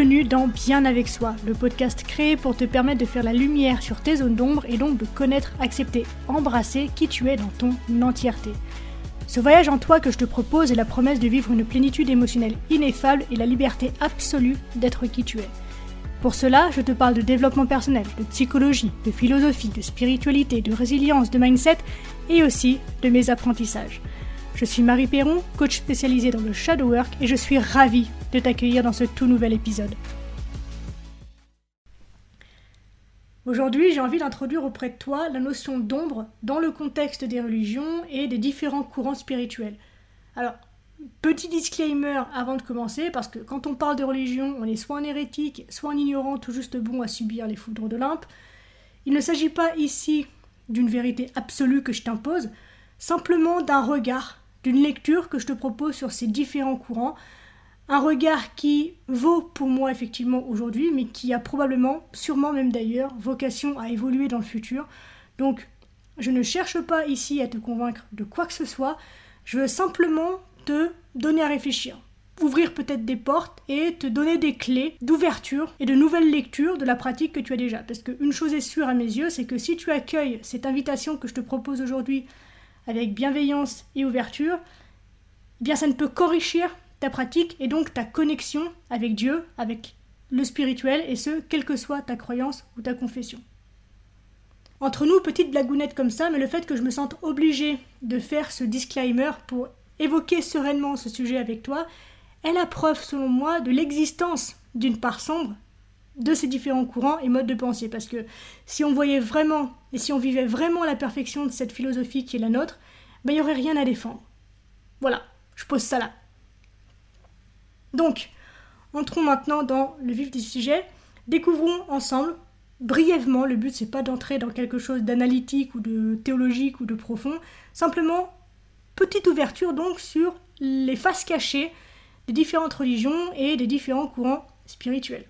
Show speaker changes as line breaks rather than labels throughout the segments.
Bienvenue dans Bien avec soi, le podcast créé pour te permettre de faire la lumière sur tes zones d'ombre et donc de connaître, accepter, embrasser qui tu es dans ton entièreté. Ce voyage en toi que je te propose est la promesse de vivre une plénitude émotionnelle ineffable et la liberté absolue d'être qui tu es. Pour cela, je te parle de développement personnel, de psychologie, de philosophie, de spiritualité, de résilience, de mindset et aussi de mes apprentissages. Je suis Marie Perron, coach spécialisée dans le shadow work et je suis ravie de t'accueillir dans ce tout nouvel épisode. Aujourd'hui, j'ai envie d'introduire auprès de toi la notion d'ombre dans le contexte des religions et des différents courants spirituels. Alors, petit disclaimer avant de commencer, parce que quand on parle de religion, on est soit un hérétique, soit un ignorant tout juste bon à subir les foudres d'Olympe. Il ne s'agit pas ici d'une vérité absolue que je t'impose, simplement d'un regard d'une lecture que je te propose sur ces différents courants. Un regard qui vaut pour moi effectivement aujourd'hui, mais qui a probablement, sûrement même d'ailleurs, vocation à évoluer dans le futur. Donc, je ne cherche pas ici à te convaincre de quoi que ce soit, je veux simplement te donner à réfléchir, ouvrir peut-être des portes et te donner des clés d'ouverture et de nouvelles lectures de la pratique que tu as déjà. Parce qu'une chose est sûre à mes yeux, c'est que si tu accueilles cette invitation que je te propose aujourd'hui avec bienveillance et ouverture, eh bien ça ne peut qu'enrichir ta pratique et donc ta connexion avec Dieu, avec le spirituel, et ce, quelle que soit ta croyance ou ta confession. Entre nous, petite blagounette comme ça, mais le fait que je me sente obligée de faire ce disclaimer pour évoquer sereinement ce sujet avec toi est la preuve, selon moi, de l'existence d'une part sombre de ces différents courants et modes de pensée. Parce que si on voyait vraiment et si on vivait vraiment la perfection de cette philosophie qui est la nôtre, ben, il n'y aurait rien à défendre. Voilà, je pose ça là. Donc, entrons maintenant dans le vif du sujet. Découvrons ensemble, brièvement, le but c'est pas d'entrer dans quelque chose d'analytique ou de théologique ou de profond, simplement petite ouverture donc sur les faces cachées des différentes religions et des différents courants spirituels.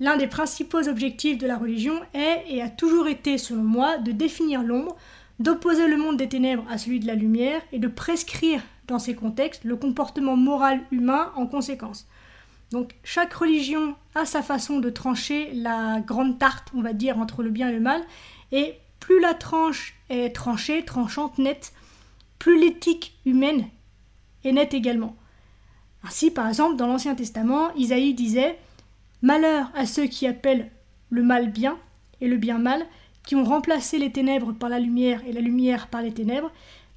L'un des principaux objectifs de la religion est et a toujours été, selon moi, de définir l'ombre, d'opposer le monde des ténèbres à celui de la lumière et de prescrire dans ces contextes le comportement moral humain en conséquence. Donc chaque religion a sa façon de trancher la grande tarte, on va dire, entre le bien et le mal, et plus la tranche est tranchée, tranchante, nette, plus l'éthique humaine est nette également. Ainsi, par exemple, dans l'Ancien Testament, Isaïe disait Malheur à ceux qui appellent le mal bien et le bien mal, qui ont remplacé les ténèbres par la lumière et la lumière par les ténèbres,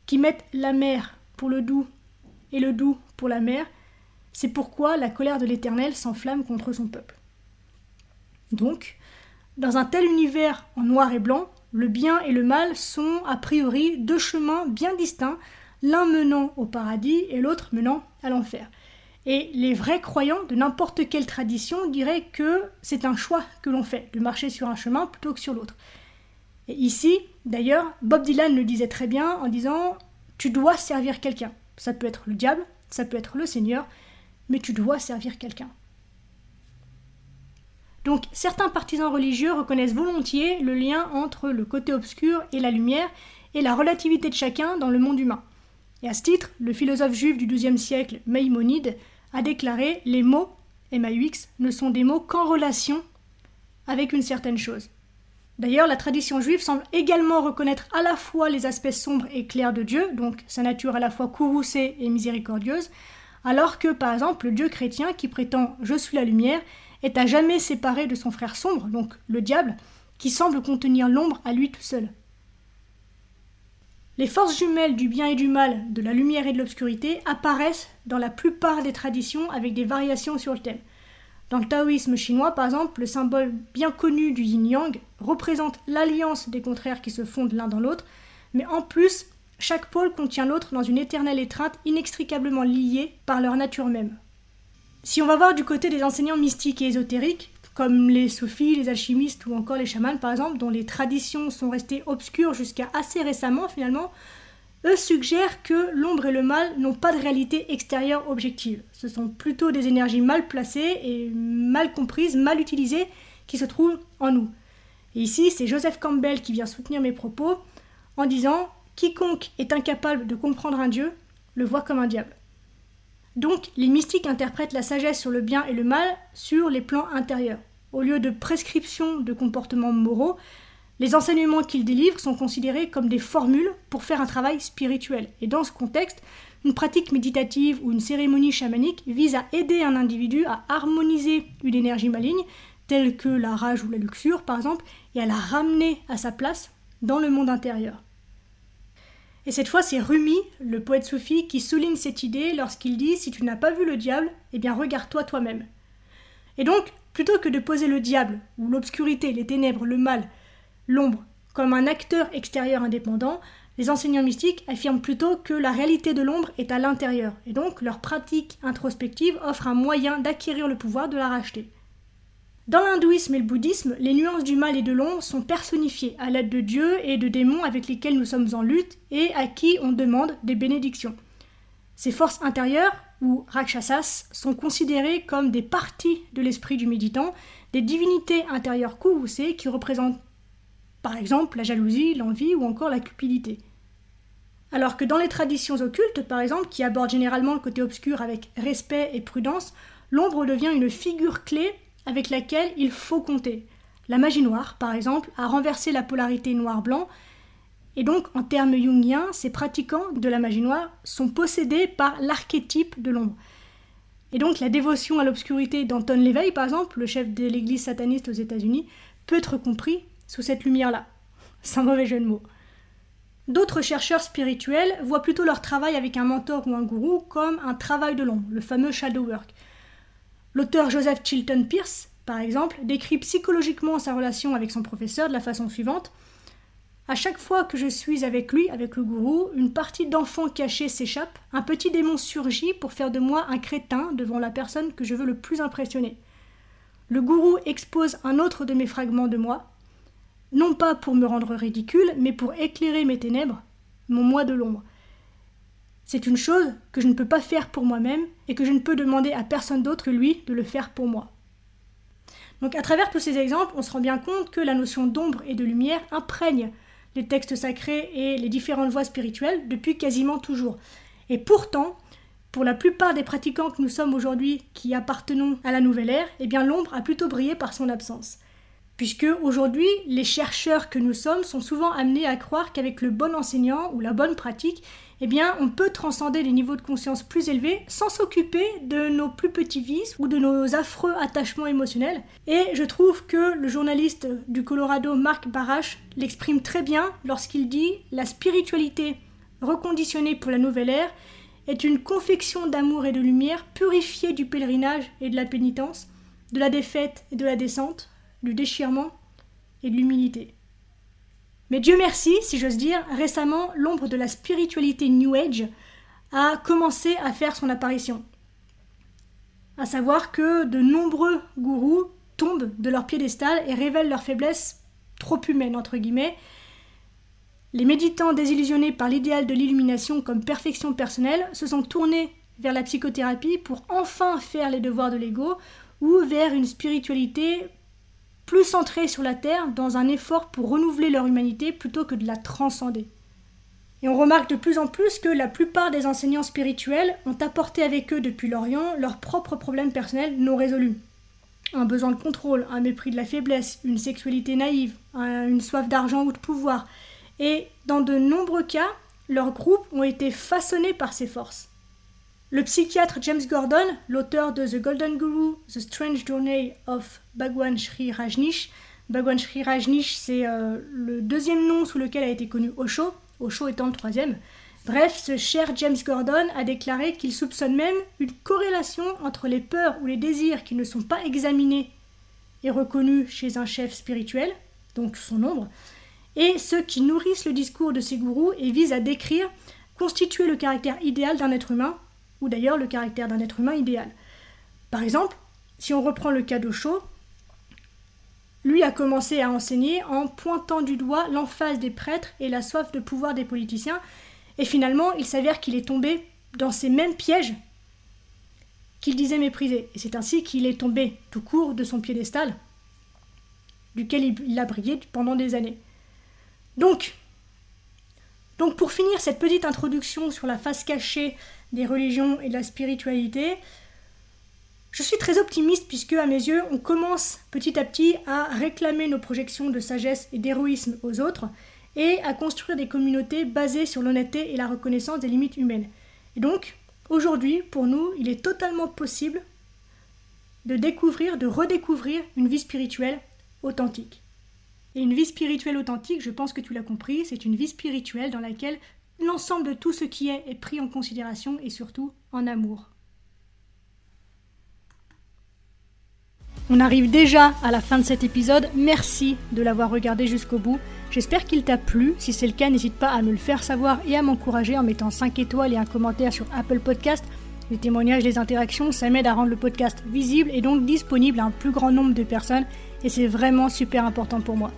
qui mettent la mer pour le doux et le doux pour la mer. C'est pourquoi la colère de l'Éternel s'enflamme contre son peuple. Donc, dans un tel univers en noir et blanc, le bien et le mal sont a priori deux chemins bien distincts, l'un menant au paradis et l'autre menant à l'enfer. Et les vrais croyants de n'importe quelle tradition diraient que c'est un choix que l'on fait, de marcher sur un chemin plutôt que sur l'autre. Et ici, d'ailleurs, Bob Dylan le disait très bien en disant Tu dois servir quelqu'un. Ça peut être le diable, ça peut être le Seigneur, mais tu dois servir quelqu'un. Donc certains partisans religieux reconnaissent volontiers le lien entre le côté obscur et la lumière et la relativité de chacun dans le monde humain. Et à ce titre, le philosophe juif du XIIe siècle, Maïmonide, a déclaré Les mots, MAUX, ne sont des mots qu'en relation avec une certaine chose. D'ailleurs, la tradition juive semble également reconnaître à la fois les aspects sombres et clairs de Dieu, donc sa nature à la fois courroucée et miséricordieuse, alors que, par exemple, le Dieu chrétien qui prétend Je suis la lumière est à jamais séparé de son frère sombre, donc le diable, qui semble contenir l'ombre à lui tout seul. Les forces jumelles du bien et du mal, de la lumière et de l'obscurité apparaissent dans la plupart des traditions avec des variations sur le thème. Dans le taoïsme chinois, par exemple, le symbole bien connu du yin-yang représente l'alliance des contraires qui se fondent l'un dans l'autre, mais en plus, chaque pôle contient l'autre dans une éternelle étreinte inextricablement liée par leur nature même. Si on va voir du côté des enseignants mystiques et ésotériques, comme les soufis, les alchimistes ou encore les chamans par exemple, dont les traditions sont restées obscures jusqu'à assez récemment finalement, eux suggèrent que l'ombre et le mal n'ont pas de réalité extérieure objective. Ce sont plutôt des énergies mal placées et mal comprises, mal utilisées qui se trouvent en nous. Et ici, c'est Joseph Campbell qui vient soutenir mes propos en disant Quiconque est incapable de comprendre un Dieu le voit comme un diable. Donc les mystiques interprètent la sagesse sur le bien et le mal sur les plans intérieurs. Au lieu de prescriptions de comportements moraux, les enseignements qu'ils délivrent sont considérés comme des formules pour faire un travail spirituel. Et dans ce contexte, une pratique méditative ou une cérémonie chamanique vise à aider un individu à harmoniser une énergie maligne, telle que la rage ou la luxure par exemple, et à la ramener à sa place dans le monde intérieur. Et cette fois, c'est Rumi, le poète soufi, qui souligne cette idée lorsqu'il dit Si tu n'as pas vu le diable, eh bien regarde-toi toi-même. Et donc, plutôt que de poser le diable, ou l'obscurité, les ténèbres, le mal, l'ombre, comme un acteur extérieur indépendant, les enseignants mystiques affirment plutôt que la réalité de l'ombre est à l'intérieur, et donc leur pratique introspective offre un moyen d'acquérir le pouvoir de la racheter. Dans l'hindouisme et le bouddhisme, les nuances du mal et de l'ombre sont personnifiées à l'aide de dieux et de démons avec lesquels nous sommes en lutte et à qui on demande des bénédictions. Ces forces intérieures, ou rakshasas, sont considérées comme des parties de l'esprit du méditant, des divinités intérieures courroucées qui représentent par exemple la jalousie, l'envie ou encore la cupidité. Alors que dans les traditions occultes, par exemple, qui abordent généralement le côté obscur avec respect et prudence, l'ombre devient une figure clé avec laquelle il faut compter. La magie noire, par exemple, a renversé la polarité noir-blanc, et donc en termes jungiens, ces pratiquants de la magie noire sont possédés par l'archétype de l'ombre. Et donc la dévotion à l'obscurité d'Anton Léveil, par exemple, le chef de l'église sataniste aux États-Unis, peut être compris sous cette lumière-là. C'est un mauvais jeu de mots. D'autres chercheurs spirituels voient plutôt leur travail avec un mentor ou un gourou comme un travail de l'ombre, le fameux shadow work. L'auteur Joseph Chilton Pierce, par exemple, décrit psychologiquement sa relation avec son professeur de la façon suivante. À chaque fois que je suis avec lui, avec le gourou, une partie d'enfant caché s'échappe, un petit démon surgit pour faire de moi un crétin devant la personne que je veux le plus impressionner. Le gourou expose un autre de mes fragments de moi, non pas pour me rendre ridicule, mais pour éclairer mes ténèbres, mon moi de l'ombre. C'est une chose que je ne peux pas faire pour moi-même et que je ne peux demander à personne d'autre que lui de le faire pour moi. Donc à travers tous ces exemples, on se rend bien compte que la notion d'ombre et de lumière imprègne les textes sacrés et les différentes voies spirituelles depuis quasiment toujours. Et pourtant, pour la plupart des pratiquants que nous sommes aujourd'hui qui appartenons à la nouvelle ère, eh bien l'ombre a plutôt brillé par son absence puisque aujourd'hui, les chercheurs que nous sommes sont souvent amenés à croire qu'avec le bon enseignant ou la bonne pratique, eh bien, on peut transcender les niveaux de conscience plus élevés sans s'occuper de nos plus petits vices ou de nos affreux attachements émotionnels. Et je trouve que le journaliste du Colorado, Marc Barash, l'exprime très bien lorsqu'il dit La spiritualité reconditionnée pour la nouvelle ère est une confection d'amour et de lumière purifiée du pèlerinage et de la pénitence, de la défaite et de la descente, du déchirement et de l'humilité. Mais Dieu merci, si j'ose dire, récemment, l'ombre de la spiritualité New Age a commencé à faire son apparition. À savoir que de nombreux gourous tombent de leur piédestal et révèlent leur faiblesse trop humaine, entre guillemets. Les méditants désillusionnés par l'idéal de l'illumination comme perfection personnelle se sont tournés vers la psychothérapie pour enfin faire les devoirs de l'ego ou vers une spiritualité plus centrés sur la Terre dans un effort pour renouveler leur humanité plutôt que de la transcender. Et on remarque de plus en plus que la plupart des enseignants spirituels ont apporté avec eux depuis l'Orient leurs propres problèmes personnels non résolus. Un besoin de contrôle, un mépris de la faiblesse, une sexualité naïve, une soif d'argent ou de pouvoir. Et dans de nombreux cas, leurs groupes ont été façonnés par ces forces. Le psychiatre James Gordon, l'auteur de The Golden Guru, The Strange Journey of Bhagwan Sri Rajneesh, Bhagwan Sri Rajneesh, c'est euh, le deuxième nom sous lequel a été connu Osho, Osho étant le troisième. Bref, ce cher James Gordon a déclaré qu'il soupçonne même une corrélation entre les peurs ou les désirs qui ne sont pas examinés et reconnus chez un chef spirituel, donc son nombre, et ceux qui nourrissent le discours de ces gourous et visent à décrire, constituer le caractère idéal d'un être humain ou d'ailleurs le caractère d'un être humain idéal. Par exemple, si on reprend le cas d'Ocho, lui a commencé à enseigner en pointant du doigt l'emphase des prêtres et la soif de pouvoir des politiciens, et finalement il s'avère qu'il est tombé dans ces mêmes pièges qu'il disait mépriser, et c'est ainsi qu'il est tombé tout court de son piédestal, duquel il a brillé pendant des années. Donc, donc pour finir cette petite introduction sur la face cachée des religions et de la spiritualité, je suis très optimiste puisque, à mes yeux, on commence petit à petit à réclamer nos projections de sagesse et d'héroïsme aux autres et à construire des communautés basées sur l'honnêteté et la reconnaissance des limites humaines. Et donc, aujourd'hui, pour nous, il est totalement possible de découvrir, de redécouvrir une vie spirituelle authentique. Et une vie spirituelle authentique, je pense que tu l'as compris, c'est une vie spirituelle dans laquelle l'ensemble de tout ce qui est est pris en considération et surtout en amour. On arrive déjà à la fin de cet épisode. Merci de l'avoir regardé jusqu'au bout. J'espère qu'il t'a plu. Si c'est le cas, n'hésite pas à me le faire savoir et à m'encourager en mettant 5 étoiles et un commentaire sur Apple Podcast. Les témoignages, les interactions, ça m'aide à rendre le podcast visible et donc disponible à un plus grand nombre de personnes et c'est vraiment super important pour moi.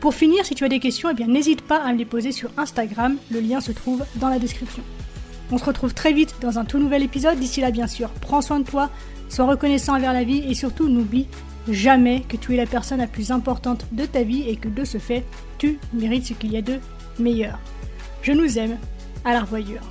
Pour finir, si tu as des questions, eh bien n'hésite pas à me les poser sur Instagram, le lien se trouve dans la description. On se retrouve très vite dans un tout nouvel épisode. D'ici là, bien sûr, prends soin de toi, Sois reconnaissant envers la vie et surtout n'oublie jamais que tu es la personne la plus importante de ta vie et que de ce fait, tu mérites ce qu'il y a de meilleur. Je nous aime, à la revoyure.